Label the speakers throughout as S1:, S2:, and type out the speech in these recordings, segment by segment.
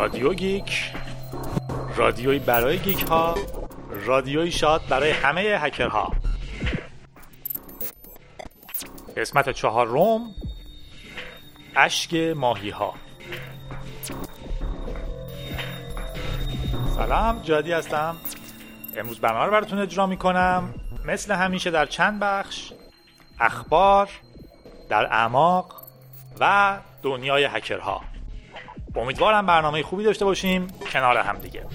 S1: رادیو گیک رادیوی برای گیک ها رادیوی شاد برای همه هکرها. قسمت چهار روم اشک ماهی ها سلام جادی هستم. امروز برنامه رو براتون اجرا می‌کنم. مثل همیشه در چند بخش اخبار در اعماق و دنیای هکرها. امیدوارم برنامه خوبی داشته باشیم. کنار هم دیگه.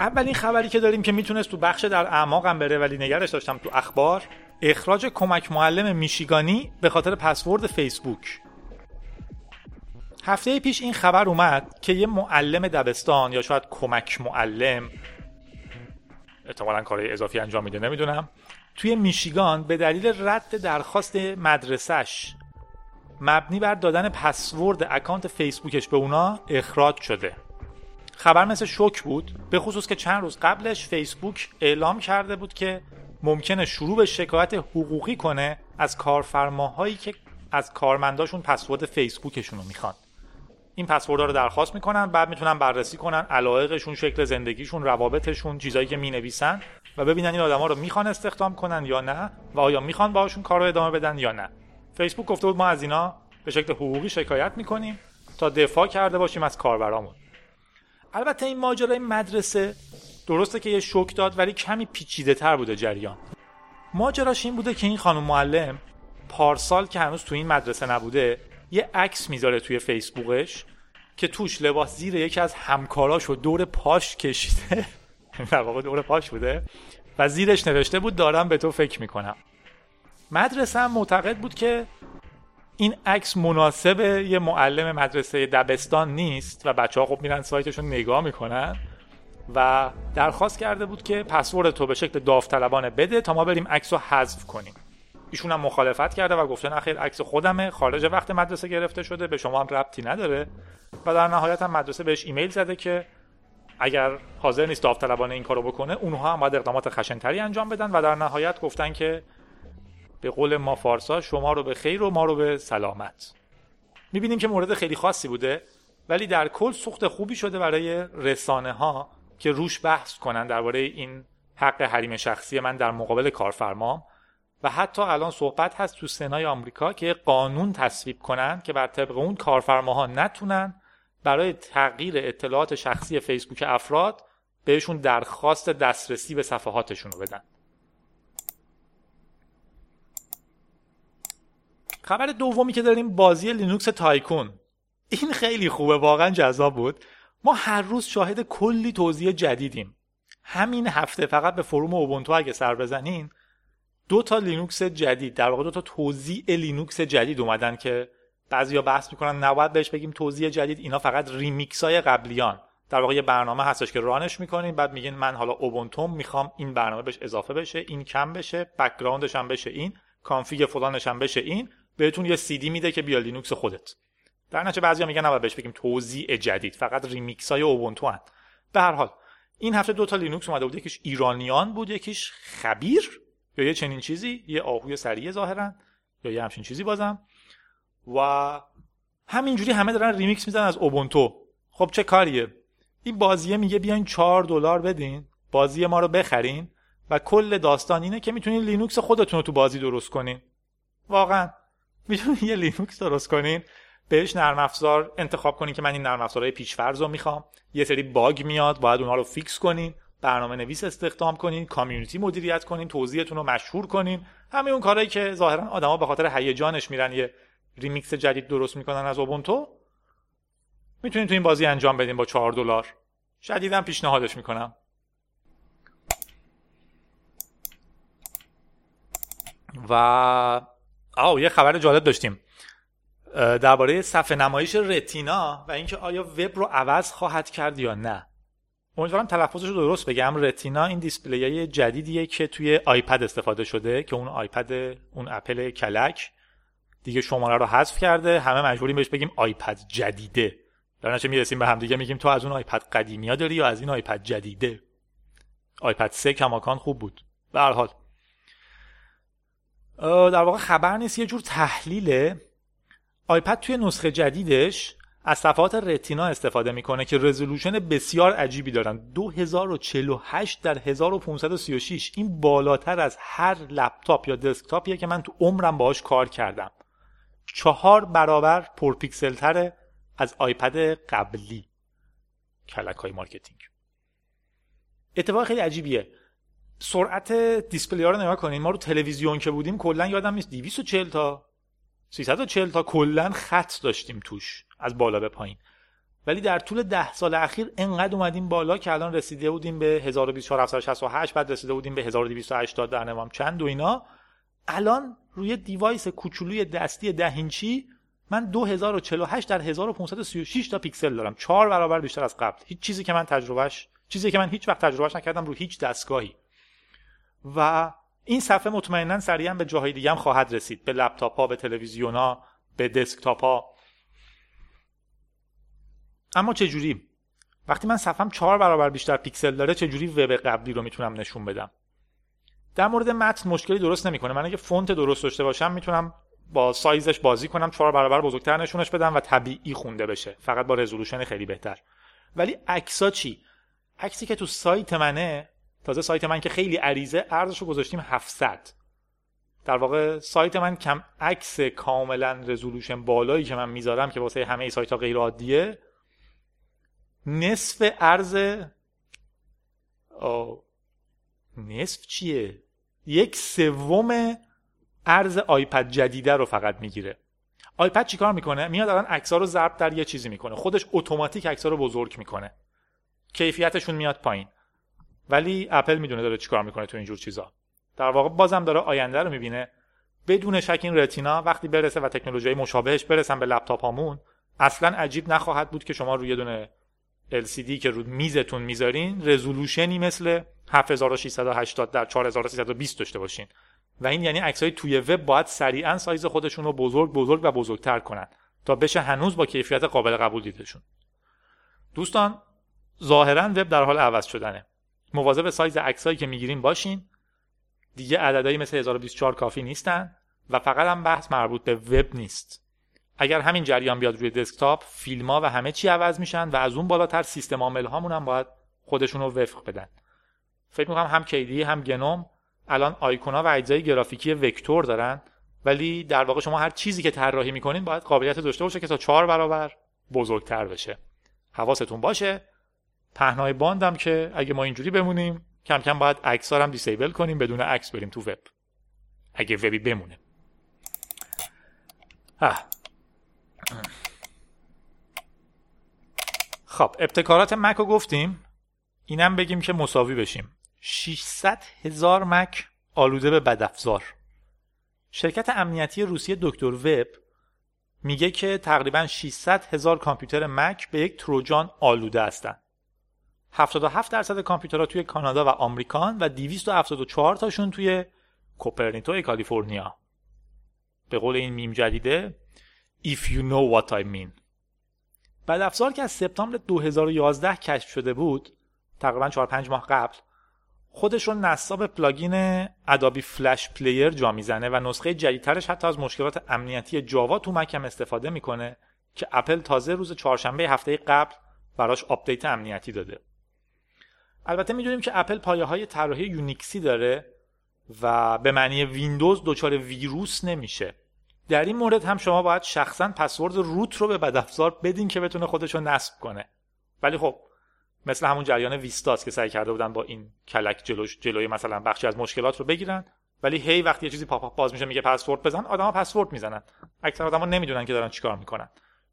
S1: اولین خبری که داریم که می‌تونست تو بخش در اعماقم بره ولی نگرش داشتم تو اخبار اخراج کمک معلم میشیگانی به خاطر پسورد فیسبوک. هفته پیش این خبر اومد که یه معلم دبستان یا شاید کمک معلم احتمالا کارهای اضافی انجام میده نمی‌دونم توی میشیگان به دلیل رد درخواست مدرسش مبنی بر دادن پسورد اکانت فیسبوکش به اونا اخراج شده. خبر مثل شوک بود به خصوص که چند روز قبلش فیسبوک اعلام کرده بود که ممکنه شروع به شکایت حقوقی کنه از کارفرماهایی که از کارمنداشون پسورد فیسبوکشون رو می‌خوان. این پسوردها رو درخواست می‌کنن بعد می‌تونن بررسی کنن علایقشون شکل زندگیشون روابطشون چیزایی که می‌نویسن. و ببینن این آدما رو می‌خوان استخدام کنن یا نه و آیا می‌خوان باهاشون کار رو ادامه بدن یا نه. فیسبوک گفته بود ما از اینا به شکل حقوقی شکایت می‌کنیم تا دفاع کرده باشیم از کاربرامون. البته این ماجرای مدرسه درسته که یه شوک داد ولی کمی پیچیده تر بوده جریان. ماجراش این بوده که این خانم معلم پارسال که هنوز تو این مدرسه نبوده یه عکس می‌ذاره توی فیسبوکش که توش لباس زیر یکی از همکاراشو دور پاش کشیده. در واقع دور پاش بوده. و زیرش نوشته بود دارم به تو فکر می‌کنم. مدرسه هم معتقد بود که این عکس مناسب یه معلم مدرسه دبستان نیست و بچه ها خب میرن سایتشون نگاه می‌کنن و درخواست کرده بود که پسورد تو به شکل داوطلبانه بده تا ما بریم عکس رو حذف کنیم. ایشون هم مخالفت کرده و گفته نه خیر عکس خودمه خارج وقت مدرسه گرفته شده به شما هم ربطی نداره. و در نهایت هم مدرسه بهش ایمیل زده که اگر حاضر نیست داوطلبانه این کارو بکنه اونها هم باید اقدامات خشنتری انجام بدن و در نهایت گفتن که به قول ما فارسا شما رو به خیر و ما رو به سلامت. می‌بینیم که مورد خیلی خاصی بوده ولی در کل سوخت خوبی شده برای رسانه ها که روش بحث کنن درباره این حق حریم شخصی من در مقابل کارفرمام و حتی الان صحبت هست تو سنای آمریکا که قانون تصویب کنن که بر طبق اون کارفرماها نتونن برای تغییر اطلاعات شخصی فیسبوک افراد بهشون درخواست دسترسی به صفحاتشون رو بدن. خبر دومی که داریم بازی Linux Tycoon. این خیلی خوبه واقعا جذاب بود. ما هر روز شاهد کلی توزیع جدیدیم. همین هفته فقط به forum اوبونتو اگه سر بزنین دو تا لینوکس جدید در واقع دو تا توزیع لینوکس جدید اومدن که بعضیا بحث می‌کنن نباید بهش بگیم توزیع جدید. اینا فقط ریمیکس های قبلیان. در واقع یه برنامه هستش که run ش می‌کنین بعد میگین من حالا اوبونتوم می‌خوام این برنامه بهش اضافه بشه این کم بشه background ش هم بشه این config فلانش هم بشه این. بهتون یه سی دی میده که بیا لینوکس خودت. در نتیجه بعضیا میگن نباید بهش بگیم توزیع جدید. فقط ریمیکس های اوبونتو هن. به هر حال این هفته دو تا لینوکس اومده بود. یکیش ایرانیان بود یکیش خبیر یا یه چنین چیزی یه آهوی سریع ظاهرا یا یه همچین چیزی بازم. و همینجوری همه دارن ریمیکس می‌زنن از اوبونتو. خب چه کاریه؟ این بازیه میگه بیاین 4 دلار بدین بازی ما رو بخرین و کل داستان اینه که می‌تونین لینوکس خودتون رو تو بازی درست کنین. واقعا. می‌تونین یه لینوکس درست کنین بهش نرم افزار انتخاب کنین که من این نرم افزارهای پیشفرض رو می‌خوام. یه سری bug میاد باید اونها رو fix کنین برنامه نویس استخدام کنین community مدیریت کنین توزیعتون رو مشهور کنین. همه اون کارهایی که ظاهرا آدما به خاطر هیجانش میرن یه ریمیکس جدید درست می‌کنن از اوبونتو؟ می‌تونین تو این بازی انجام بدین با 4 دلار. شدیدا پیشنهادش می‌کنم. و آو یه خبر جالب داشتیم. درباره صفحه نمایش رتینا و اینکه آیا وب رو عوض خواهد کرد یا نه. امیدوارم تلفظش رو درست بگم. رتینا این display جدیدیه که توی آیپد استفاده شده که اون آیپد اون اپل کلک. دیگه شماره رو حذف کرده همه مجبوریم بهش بگیم آیپد جدیده. در نتیجه می‌رسیم به هم دیگه میگیم تو از اون آیپد قدیمی ها داری یا از این آیپد جدیده؟ آیپد 3 کماکان خوب بود. به هر حال. در واقع خبر نیست یه جور تحلیله. آیپد توی نسخه جدیدش از صفحات رتینا استفاده می‌کنه که resolution بسیار عجیبی دارن. 2048 در 1536 این بالاتر از هر لپتاپ یا دسکتاپیه که من تو عمرم باهاش کار کردم. چهار برابر پرپیکسل تره از آیپد قبلی. کلک های marketing. اتفاق خیلی عجیبیه. سرعت display ها رو نگاه کنین. ما رو تلویزیون که بودیم کلا یادم نیست 240 تا 340 تا کلا خط داشتیم توش از بالا به پایین. ولی در طول ده سال اخیر انقدر اومدیم بالا که الان رسیده بودیم به 124768 بعد رسیده بودیم به 1280 در نمی‌دونم چند و اینا؟ الان روی device کوچولوی دستی ده اینچی من 2048 در 1536 تا پیکسل دارم. چهار برابر بیشتر از قبل. هیچ چیزی که من تجربهش چیزی که من هیچ وقت تجربهش نکردم رو هیچ دستگاهی. و این صفحه مطمئنا سریعا به جاهای دیگه هم خواهد رسید. به لپتاپ ها به تلویزیون ها به دسکتاپ ها اما چجوری؟ وقتی من صفحم چهار برابر بیشتر پیکسل داره چجوری وب قبلی رو می‌تونم نشون بدم؟ در مورد متن مشکلی درست نمی‌کنه. من اگه فونت درست داشته باشم می‌تونم با سایزش بازی کنم چهار برابر بزرگتر نشونش بدم و طبیعی خونده بشه. فقط با resolution خیلی بهتر. ولی عکسا چی؟ عکسی که تو سایت منه تازه سایت من که خیلی عریضه ارزش رو گذاشتیم 700 در واقع سایت من کم عکس کاملا رزولوشن بالایی که من می‌ذارم که واسه همه سایت ها غیر عادیه نصف ارز نصف چیه؟ یک سوم ارز آیپد جدیده رو فقط می‌گیره. آیپد چیکار می‌کنه؟ میاد الان عکس‌ها رو ضرب در یه چیزی می‌کنه. خودش اتوماتیک عکس‌ها رو بزرگ می‌کنه. کیفیتشون میاد پایین. ولی اپل می‌دونه داره چیکار می‌کنه تو اینجور چیزا. در واقع بازم داره آینده رو می‌بینه. بدون شک این رتینا وقتی برسه و تکنولوژی مشابهش برسن به لپتاپ هامون اصلا عجیب نخواهد بود که شما روی دونه LCD که رو میزتون می‌ذارین رزولوشنی مثل 7680 در 4320 داشته باشین. و این یعنی عکسای توی وب باید سریعا سایز خودشون رو بزرگ بزرگ و بزرگتر کنن تا بشه هنوز با کیفیت قابل قبول دیدشون. دوستان ظاهرا وب در حال عوض شدنه. مواظب سایز عکسایی که می‌گیریم باشین. دیگه عددهایی مثل 1024 کافی نیستن و فقط هم بحث مربوط به وب نیست. اگر همین جریان بیاد روی دسکتاپ فیلم ها و همه چی عوض میشن و از اون بالاتر سیستم عامل هامون هم باید خودشون رو وفق بدن. فکر می‌کنم هم کیدی هم گنوم. الان آیکونا و اجزای گرافیکی وکتور دارن. ولی در واقع شما هر چیزی که طراحی می‌کنین باید قابلیت داشته باشه که تا چهار برابر بزرگتر بشه. حواستون باشه. پهنای باندم که اگه ما اینجوری بمونیم کم کم باید عکس هم دیسیبل کنیم بدون عکس بریم تو وب. اگه وبی بمونه. خب ابتکارات مک رو گفتیم. اینم بگیم که مساوی بشیم. 600 هزار مک آلوده به بدافزار. شرکت امنیتی روسیه دکتر وب میگه که تقریبا 600 هزار کامپیوتر مک به یک تروجان آلوده هستند 77 درصد کامپیوترها توی کانادا و آمریکان و 274 تاشون توی کوپرنیتو کالیفرنیا. به قول این میم جدیده If you know what I mean. بعد افزار که از سپتامبر 2011 کشف شده بود تقریبا 4 5 ماه قبل خودش رو نصاب plugin Adobe Flash Player جا می‌زنه و نسخه جدیدترش حتی از مشکلات امنیتی جاوا تو مکم استفاده می‌کنه که اپل تازه روز چهارشنبه هفته قبل براش update امنیتی داده. البته می‌دونیم که اپل پایه های طراحی یونیکسی داره و به معنی ویندوز دچار ویروس نمیشه. در این مورد هم شما باید شخصا password root رو به بدافزار بدین که بتونه خودش رو نصب کنه. ولی خب مثل همون جریان ویستاس که سعی کرده بودن با این کلک جلوش جلوی مثلا بخشی از مشکلات رو بگیرن. ولی هی وقتی یه چیزی pop up میشه میگه پسورد بزن آدما پسورد می‌زنن. اکثر آدما نمی‌دونن که دارن چیکار می‌کنن.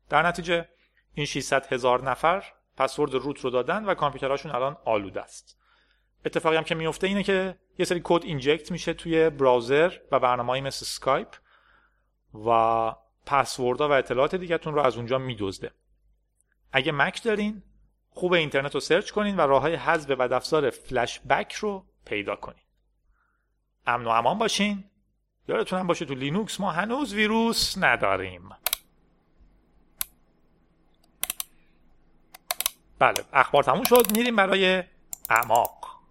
S1: در نتیجه این 600 هزار نفر password root رو دادن و کامپیوترهاشون الان آلوده است. اتفاقی هم که میفته اینه که یه سری کد inject میشه توی browser و برنامه‌ای مثل اسکایپ و پسوردها و اطلاعات دیگهتون رو از اونجا میدزده. اگه مک دارین خوب اینترنت رو search کنین و راه های حذف بدافزار فلش بک رو پیدا کنین. امن و امان باشین. یادتون هم باشه تو لینوکس ما هنوز ویروس نداریم. بله اخبار تموم شد. میریم برای اعماق.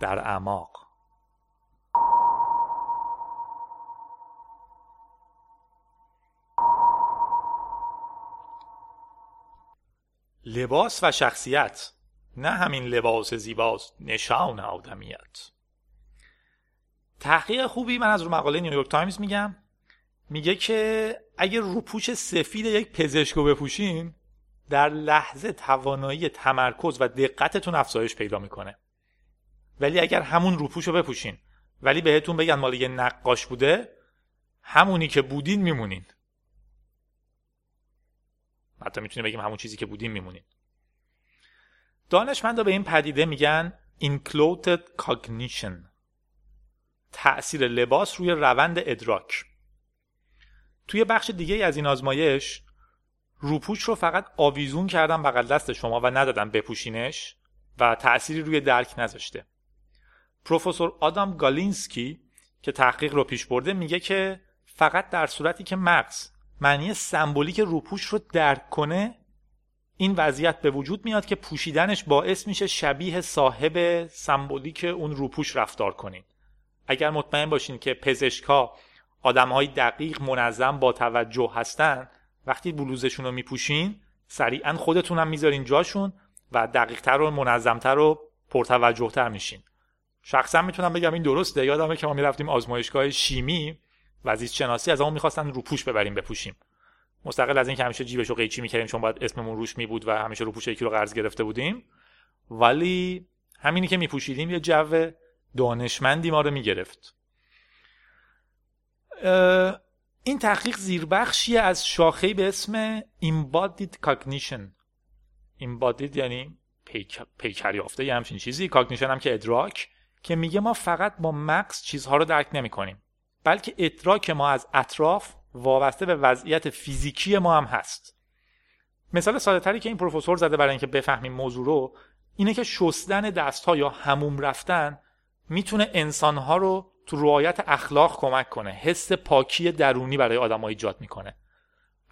S1: در اعماق. لباس و شخصیت نه همین لباس زیباست نشان آدمیت. تحقیق خوبی من از رو مقاله نیویورک تایمز میگم. میگه که اگه روپوش سفید یک پزشکو بپوشین در لحظه توانایی تمرکز و دقتتون افزایش پیدا می‌کنه. ولی اگر همون روپوش رو بپوشین ولی بهتون بگن مال یه نقاش بوده همونی که بودین میمونین. حتی می‌تونیم بگیم همون چیزی که بودین میمونین دانشمندا به این پدیده میگن included cognition تأثیر لباس روی روند ادراک. توی بخش دیگه از این آزمایش روپوش رو فقط آویزون کردم بغل دست شما و ندادم بپوشینش و تأثیری روی درک نذاشته. پروفسور آدام گالینسکی که تحقیق رو پیش برده میگه که فقط در صورتی که مغز معنی سمبولیک روپوش رو درک کنه این وضعیت به وجود میاد که پوشیدنش باعث میشه شبیه صاحب سمبولیک اون روپوش رفتار کنین اگر مطمئن باشین که پزشکا آدم های دقیق منظم با توجه هستن وقتی بلوزشون رو میپوشین سریعا خودتون هم می‌ذارین جاشون و دقیقتر و منظمتر و پرتوجهتر میشین. شخصا می‌تونم بگم این درسته یادمه که ما می‌رفتیم آزمایشگاه شیمی. و شناسی از اون می‌خواستن روپوش ببریم بپوشیم. مستقل از اینکه همیشه جیبشو قیچی می‌کردیم چون باید اسممون روش می بود و همیشه روپوش یکی رو قرض گرفته بودیم. ولی همینی که میپوشیدیم یه جو دانشمندی ما رو می‌گرفت. این تحقیق زیربخشی از شاخه‌ای به اسم embodied cognition. embodied یعنی پیکر یافته یه همچین چیزی. cognition هم که ادراک که میگه ما فقط با مغز چیزها رو درک نمی کنیم بلکه ادراک ما از اطراف وابسته به وضعیت فیزیکی ما هم هست. مثال ساده تری که این پروفسور زده برای اینکه بفهمیم موضوع رو اینه که شستن دست ها یا حموم رفتن می‌تونه انسان ها رو تو رعایت اخلاق کمک کنه حس پاکی درونی برای آدم ها ایجاد می‌کنه.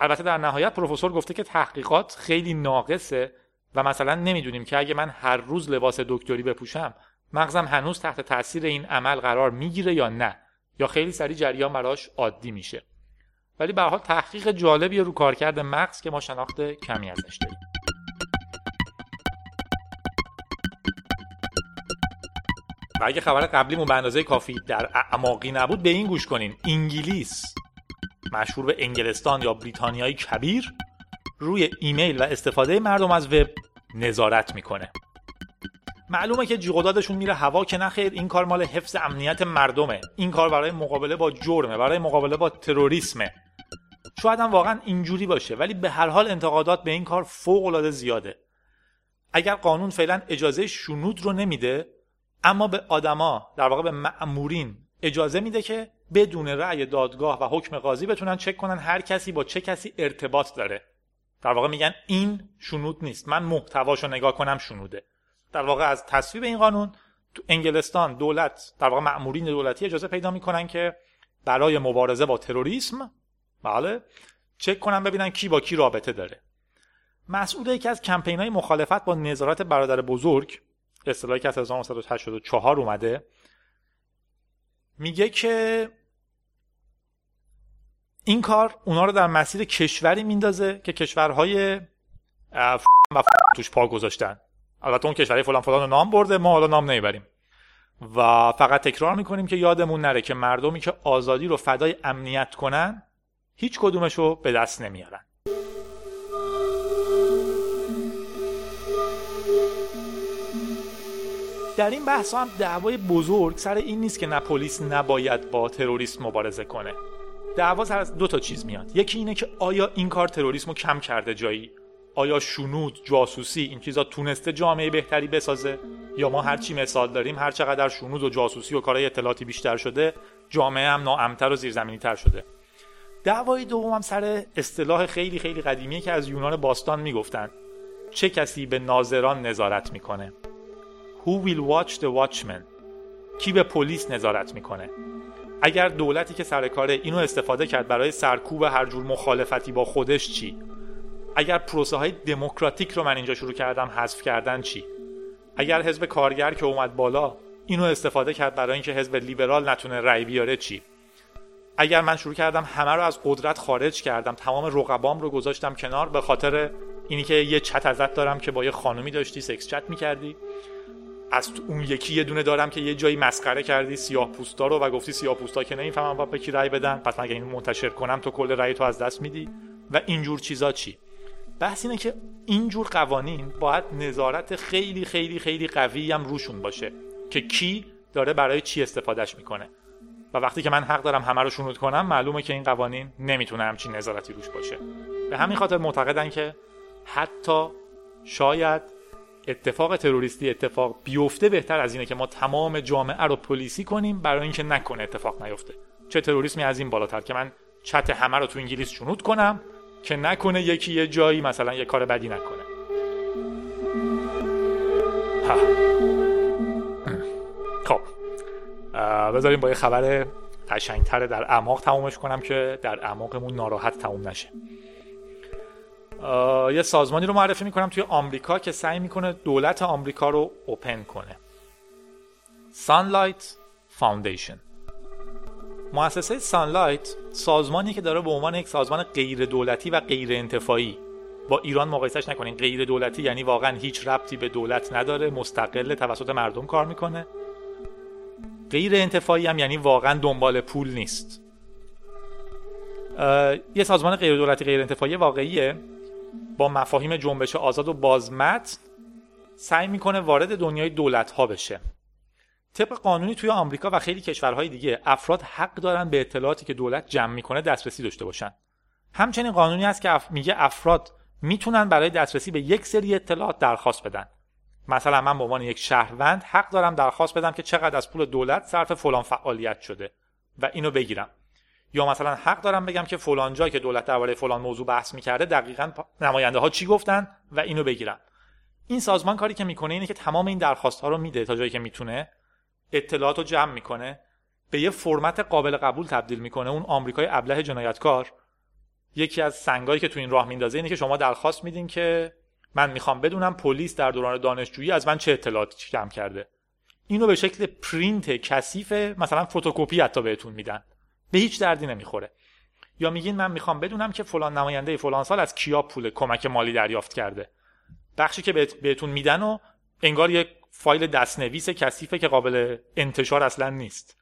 S1: البته در نهایت پروفسور گفته که تحقیقات خیلی ناقصه و مثلا نمی‌دونیم که اگه من هر روز لباس دکتری بپوشم مغزم هنوز تحت تاثیر این عمل قرار می‌گیره یا نه. یا خیلی سریع جریان براش عادی میشه. ولی به حال تحقیق جالبی رو کارکرد مغز که ما شناخت کمی ازش داریم. و اگه خبر قبلیمون به اندازه کافی در اعماقی نبود به این گوش کنین. انگلیس مشهور به انگلستان یا بریتانیای کبیر روی ایمیل و استفاده مردم از وب نظارت می‌کنه. معلومه که جیغدادشون میره هوا که نخیر این کار مال حفظ امنیت مردمه. این کار برای مقابله با جرمه برای مقابله با تروریسمه. شاید هم واقعا اینجوری باشه ولی به هر حال انتقادات به این کار فوق العاده زیاده. اگر قانون فعلا اجازه شنود رو نمیده اما به آدما در واقع به مأمورین اجازه میده که بدون رأی دادگاه و حکم قاضی بتونن چک کنن هر کسی با چه کسی ارتباط داره. در واقع میگن این شنود نیست. من محتواشو نگاه کنم شنوده. در واقع از تصویب این قانون تو انگلستان دولت در واقع مأمورین دولتی اجازه پیدا می‌کنن که برای مبارزه با تروریسم بله چک کنن ببینن کی با کی رابطه داره. مسئول یکی از کمپین های مخالفت با نظارت برادر بزرگ اصطلاحی که از 1984 اومده میگه که این کار اونا رو در مسیر کشوری میندازه که کشورهای و توش پا گذاشتن. البته اون کشوری فلان فلان رو نام برده ما حالا نام نمی‌بریم. و فقط تکرار می‌کنیم که یادمون نره که مردمی که آزادی رو فدای امنیت کنن هیچ کدومش رو به دست نمیارن. در این بحث هم دعوای بزرگ سر این نیست که نه پلیس نباید با تروریسم مبارزه کنه. دعوا سر از دو تا چیز میاد. یکی اینه که آیا این کار تروریسم رو کم کرده جایی؟ آیا شنود جاسوسی این چیزا تونسته جامعه بهتری بسازه؟ یا ما هرچی مثال داریم هر چقدر شنود و جاسوسی و کارهای اطلاعاتی بیشتر شده جامعه هم ناامتر و زیرزمینی تر شده. دعوای دوم هم سر اصطلاح خیلی خیلی قدیمی که از یونان باستان می‌گفتن. چه کسی به ناظران نظارت می‌کنه؟ Who will watch the watchman? کی به پلیس نظارت می‌کنه؟ اگر دولتی که سر کاره اینو استفاده کرد برای سرکوب هر جور مخالفتی با خودش چی؟ اگر پروسه های دموکراتیک رو من اینجا شروع کردم حذف کردن چی؟ اگر حزب کارگر که اومد بالا اینو استفاده کرد برای اینکه حزب لیبرال نتونه رأی بیاره چی؟ اگر من شروع کردم همه رو از قدرت خارج کردم تمام رقبام رو گذاشتم کنار به خاطر اینی که یه چت ازت دارم که با یه خانومی داشتی سکس چت می‌کردی. از اون یکی یه دونه دارم که یه جایی مسخره کردی سیاه پوستا رو و گفتی سیاه پوستا که نمی‌فهمم با به کی رأی بدن؟ پس اگه این منتشر کنم تو کل رأی تو از دست میدی؟ و اینجور چیزا چی؟ بحث اینه که اینجور قوانین باید نظارت خیلی خیلی خیلی قوی هم روشون باشه که کی داره برای چی استفادهش می‌کنه. و وقتی که من حق دارم همه رو شنود کنم معلومه که این قوانین نمی‌تونه همچین نظارتی روش باشه. به همین خاطر معتقدن که حتی شاید اتفاق تروریستی اتفاق بیفته بهتر از اینه که ما تمام جامعه رو پلیسی کنیم برای اینکه نکنه اتفاق نیفته. چه تروریسمی از این بالاتر که من چت همه رو تو انگلیس شنود کنم که نکنه یکی یه جایی مثلا یه کار بدی نکنه. ها. خب. بذاریم با یه خبر قشنگتر در اعماق تمومش کنم که در اعماقمون ناراحت تموم نشه. یه سازمانی رو معرفی می‌کنم توی آمریکا که سعی می‌کنه دولت آمریکا رو اوپن کنه. Sunlight Foundation. مؤسسه سانلایت سازمانی که داره به عنوان یک سازمان غیر دولتی و غیر انتفاعی با ایران مقایسش نکنین. غیر دولتی یعنی واقعا هیچ ربطی به دولت نداره مستقل توسط مردم کار می‌کنه. غیر انتفاعی هم یعنی واقعا دنبال پول نیست. یه سازمان غیر دولتی غیر انتفاعی واقعیه. با مفاهیم جنبش آزاد و بازمت سعی می‌کنه وارد دنیای دولت ها بشه. طبق قانونی توی آمریکا و خیلی کشورهای دیگه افراد حق دارن به اطلاعاتی که دولت جمع می‌کنه دسترسی داشته باشن. همچنین قانونی هست که میگه افراد می‌تونن برای دسترسی به یک سری اطلاعات درخواست بدن. مثلا من به عنوان یک شهروند حق دارم درخواست بدم که چقدر از پول دولت صرف فلان فعالیت شده و اینو بگیرم. یا مثلا حق دارم بگم که فلان جا که دولت درباره فلان موضوع بحث می‌کرده دقیقا نماینده ها چی گفتن و اینو بگیرم. این سازمان کاری که می‌کنه اینه که تمام این درخواست ها رو میده تا جایی که می‌تونه. اطلاعات رو جمع می‌کنه به یه فرمت قابل قبول تبدیل می‌کنه اون آمریکای ابله جنایتکار. یکی از سنگایی که تو این راه میندازه اینه که شما درخواست میدین که من می‌خوام بدونم پلیس در دوران دانشجویی از من چه اطلاعاتی جمع کرده. اینو به شکل پرینت کثیف مثلا فتوکپی حتی بهتون میدن. به هیچ دردی نمی‌خوره. یا میگین من می‌خوام بدونم که فلان نماینده فلان سال از کیا پول کمک مالی دریافت کرده. بخشی که بهتون میدن و انگار یک فایل دستنویس کثیفه که قابل انتشار اصلا نیست.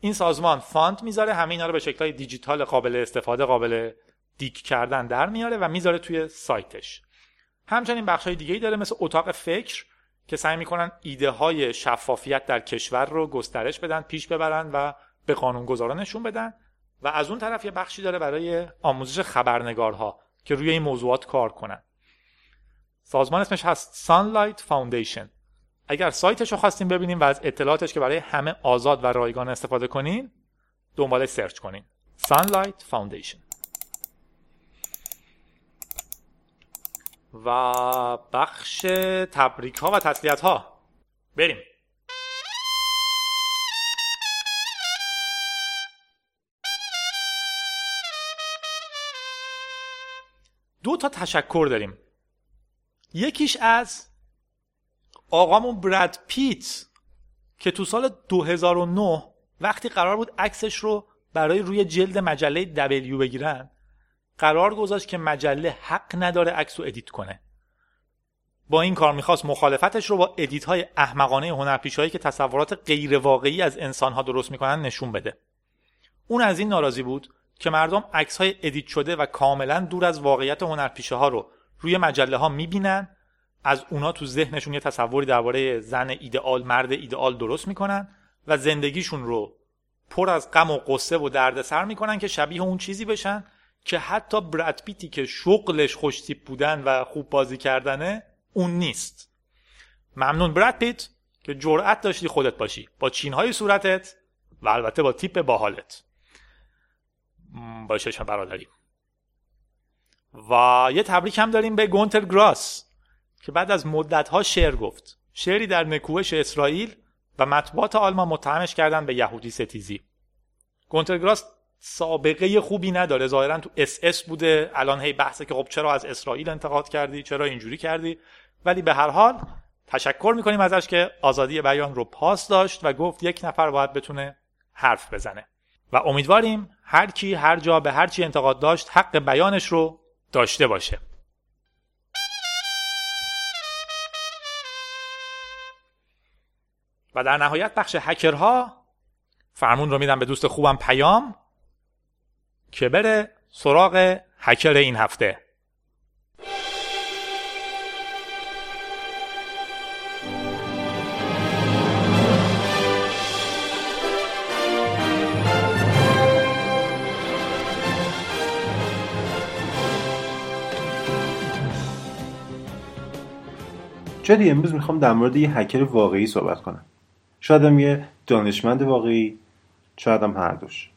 S1: این سازمان fund می‌ذاره همه اینا رو به شکلهای دیجیتال قابل استفاده قابل لینک کردن در میاره و می‌ذاره توی سایتش. همچنین بخش های دیگه ای داره مثل اتاق فکر که سعی می‌کنن ایده های شفافیت در کشور رو گسترش بدن پیش ببرن و به قانونگذارا نشون بدن و از اون طرف یه بخشی داره برای آموزش خبرنگارها که روی این موضوعات کار کنن. سازمان اسمش هست Sunlight Foundation. اگر سایتش رو خواستیم ببینیم و از اطلاعاتش که برای همه آزاد و رایگان استفاده کنین دنبالش سرچ کنین. Sunlight Foundation. و بخش تبریک ها و تسلیت ها بریم. دو تا تشکر داریم. یکیش از آقامون براد پیت که تو سال 2009 وقتی قرار بود عکسش رو برای روی جلد مجله دبلیو بگیرن قرار گذاشت که مجله حق نداره عکس رو ادیت کنه. با این کار می‌خواست مخالفتش رو با edit های احمقانه هنرپیشه‌هایی که تصورات غیر واقعی از انسان ها درست می‌کنن نشون بده. اون از این ناراضی بود که مردم عکس های edit شده و کاملا دور از واقعیت هنرپیشه ها رو روی مجله ها می‌بینن از اونا تو ذهنشون یه تصوری درباره زن ایدئال مرد ایدئال درست می‌کنن و زندگیشون رو پر از غم و قصه و دردسر می‌کنن که شبیه اون چیزی بشن که حتی براد پیتی که شغلش خوشتیپ بودن و خوب بازی کردنه اون نیست. ممنون براد پیت که جرأت داشتی خودت باشی. با چینهای صورتت و البته با تیپ باحالت. با چشم برادری. و یه تبریک هم داریم به گونتر گراس. که بعد از مدتها شعر گفت. شعری در نکوهش اسرائیل و مطبوعات آلمان متهمش کردن به یهودی ستیزی. گونتر گراس سابقه خوبی نداره. ظاهرا تو اس اس بوده. الان هی بحثه که خب چرا از اسرائیل انتقاد کردی؟ چرا اینجوری کردی؟ ولی به هر حال تشکر می‌کنیم ازش که آزادی بیان رو پاس داشت و گفت یک نفر باید بتونه حرف بزنه. و امیدواریم هر کی هر جا به هر چی انتقاد داشت حق بیانش رو داشته باشه. و در نهایت بخش هکرها فرمون رو میدم به دوست خوبم پیام که بره سراغ هکر این هفته.
S2: جدی امروز می‌خوام در مورد یه هکر واقعی صحبت کنم. شاید هم یه دانشمند واقعی شاید هم هر دوش.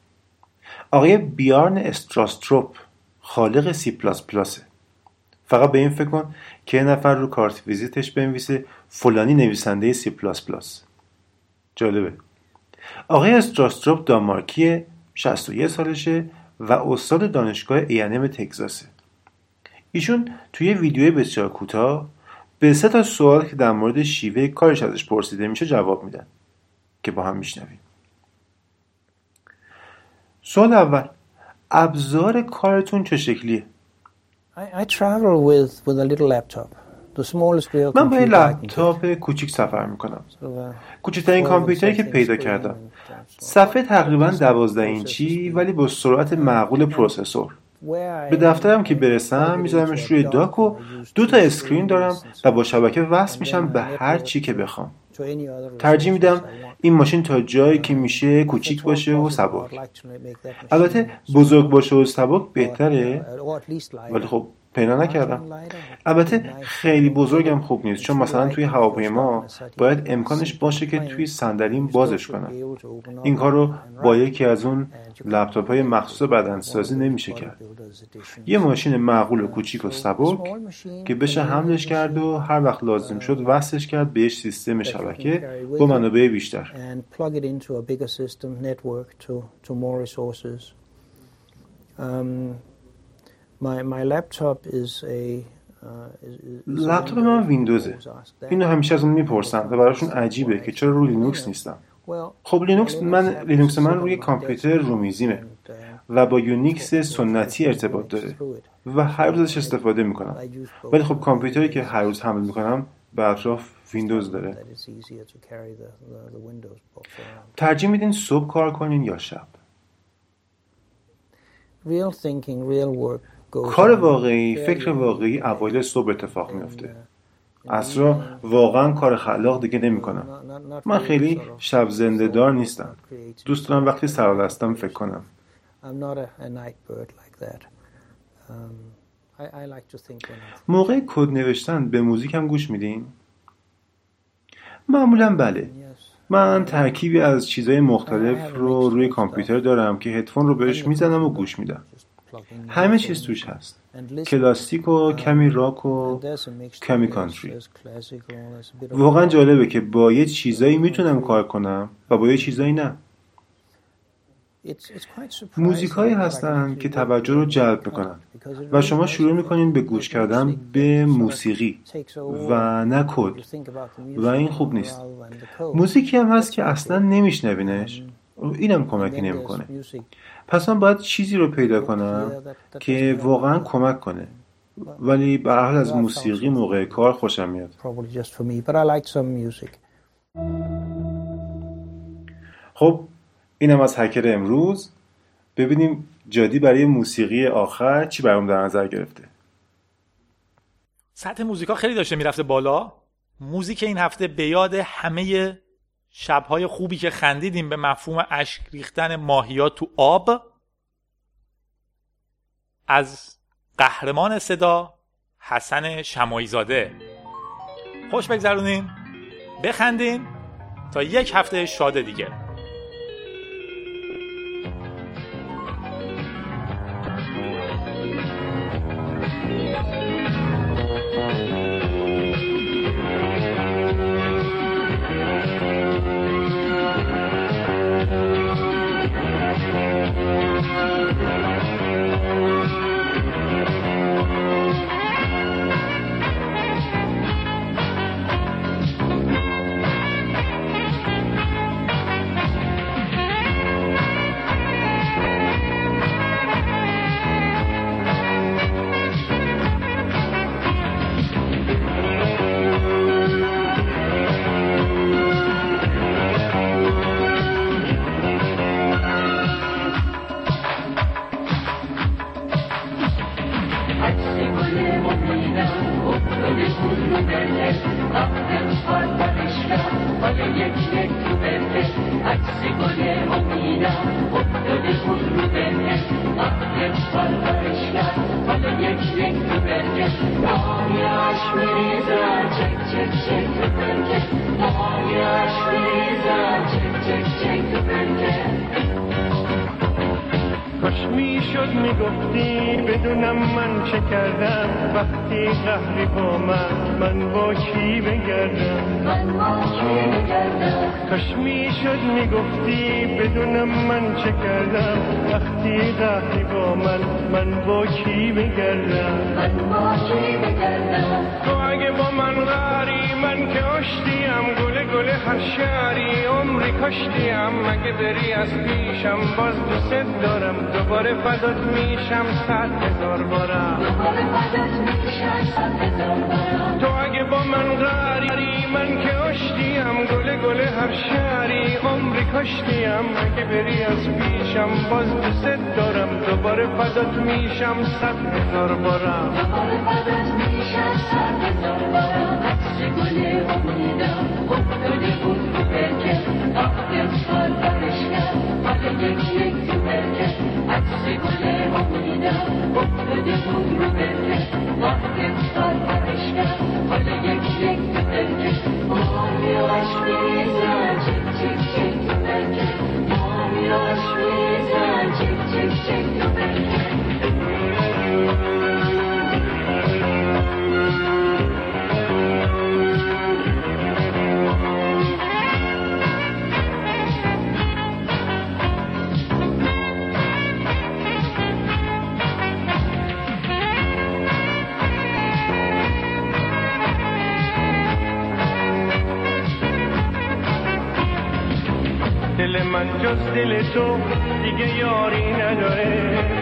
S2: آقای بیارنه استراستروپ خالق سی پلاس پلاسه فقط به این فکر کن که یه نفر رو کارت ویزیتش بنویسه فلانی نویسنده سی پلاس پلاس جالبه. آقای استراستروپ دانمارکی 61 سالشه و استاد دانشگاه A&M تگزاسه. ایشون توی ویدیو بسیار کوتاه به سه تا سوال که در مورد شیوه کارش ازش پرسیده میشه جواب میدن. که با هم میشنویم. سوال اول ابزار کارتون چه شکلیه؟
S3: I, I travel with, with a little laptop. The smallest real
S2: من با یه لپتاپ کوچیک سفر می‌کنم.
S3: Uh,
S2: کوچکترین کامپیوتری که پیدا کردم. صفحه تقریبا دوازده اینچی ولی با سرعت معقول پروسسور. به دفترم که برسم میذارمش روی
S3: dock
S2: و دو تا screen دارم و با شبکه وصل میشم به هر چی که بخوام. ترجیح میدم این ماشین تا جایی که میشه کوچیک باشه و سبک. البته بزرگ باشه و سبک بهتره ولی خب پیدا نکردم البته. خیلی بزرگم خوب نیست چون مثلا توی هواپیما باید امکانش باشه که توی صندلیم بازش کنم این کار رو با یکی از اون لپتاپ های مخصوص بدنسازی نمیشه کرد یه ماشین معقول و کوچیک و سبک که بشه حملش کرد و هر وقت لازم شد وصلش کرد به سیستم شبکه با منابع بیشتر.
S3: Um, my, my laptop is a uh,
S2: لپتاپ
S3: Windows.
S2: من ویندوزه. اینو همیشه از اون می‌پرسن و براشون عجیبه که چرا روی لینوکس نیستم خب لینوکس من لینوکس من روی کامپیوتر رومیزیمه
S3: اه،
S2: و با یونیکس سنتی ارتباط داره و هر روز ازش استفاده می‌کنم. ولی خب کامپیوتری که هر روز حمل می‌کنم به اطراف ویندوز داره. ترجیح میدین صبح کار کنین یا شب؟
S3: Real thinking, real work. goes
S2: کار واقعی فکر واقعی اوایل صبح اتفاق
S3: in
S2: اصرا. واقعا کار خلاق دیگه نمی کنم من خیلی شب زنده دار نیستم. دوست دارم وقتی سرالستم فکر کنم.
S3: Um,
S2: موقع کد نوشتن به موزیک هم گوش میدین؟ معمولا بله. من ترکیبی از چیزهای مختلف رو روی کامپیوتر دارم که هدفون رو بهش می‌زنم و گوش میدم. همه چیز توش هست. کلاسیک و کمی راک و کمی کانتری. واقعا جالبه که با یه چیزایی می‌تونم کار کنم و با یه چیزایی نه. موزیک هستن که توجه رو جلب می‌کنن و شما شروع می‌کنین به گوش کردن به موسیقی و نه کد. و این خوب نیست. موزیکی هم هست که اصلا نمیشنوینش. اینم کمکی نمی‌کنه. پس من باید چیزی رو پیدا کنم که واقعا کمک کنه. ولی به حال از موسیقی موقع کار خوشم میاد. خب اینم از هکر امروز. ببینیم جادی برای موسیقی آخر چی برام در نظر گرفته.
S1: سطح موزیکا خیلی داشته می‌رفته بالا. موزیک این هفته به یاد همه شبهای خوبی که خندیدیم به مفهوم اشک ریختن ماهیات تو آب از قهرمان صدا حسن شمایی زاده خوش بگذرونین بخندین تا یک هفته شاد دیگه.
S4: Your می‌شد می‌گفتی بدونم من چه کردم. وقتی قهری با من من با کی بگردم؟
S5: من با کی بگردم؟
S4: کاش می‌شد می‌گفتی بدونم من چه کردم. وقتی قهری با من من با کی بگردم؟
S5: من با کی بگردم؟
S4: تو اگه با من غری من که آشتیم گل گل هر شهری. عمری کاشتیم اگه بری از پیشم؟ باز دوست دارم دوباره فدات میشم صد هزار بارم
S5: دوباره
S4: تو اگه با من غری من که آشتیم گل گل هر شهری. عمری کاشتیم اگه بری از پیشم باز دوست دارم. دوباره فدات میشم صد هزار بارم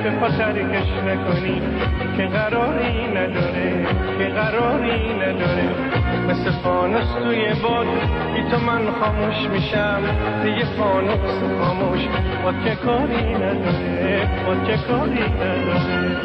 S4: نداره به خاطر کش نکنی که قراری نداره که قراری نداره. مثل فانوس توی باد بی تو من خاموش میشم دیگه فانوس خاموش. با که کاری نداره با که کاری نداره.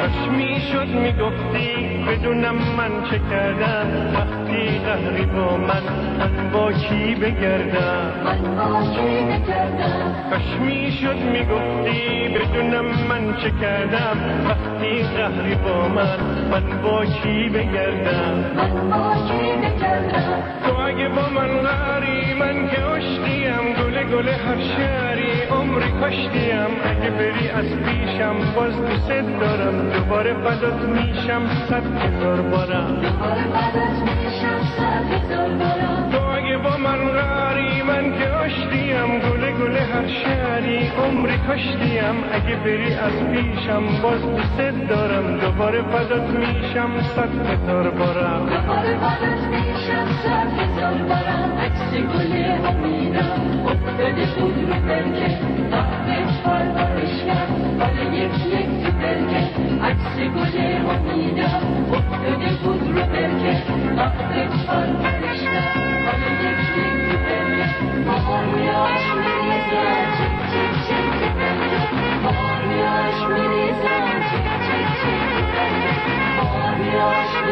S4: کاش می‌شد می‌گفتی بدونم من چه کردم. وقتی قهری با من من با کی بگردم؟
S5: من با کی بگردم؟
S4: کاش می‌شد می‌گفتی بدونم من چه کردم. وقتی قهری با من من با کی بگردم؟
S5: من با کی بگردم؟
S4: تو اگه با من غری من که آشتیم گل گل هر عمری کاشتیم اگه بری از پیشم باز دوست دارم. دوباره فدات میشم صد هزار بارم.
S5: دوباره بدت میشم.
S4: عمری کشتیم. اگه بری از پیشم باز دوست دارم. دوباره فدات میشم. صد هزار بارم.
S5: دوباره میشم. صد هزار بارم. عکس گل امیدم. افتاده بود رو برگه وقتش پرورش کرد حالا یک یک تو برگه عکس گل امیدم. افتاده بود رو برگه Thank you.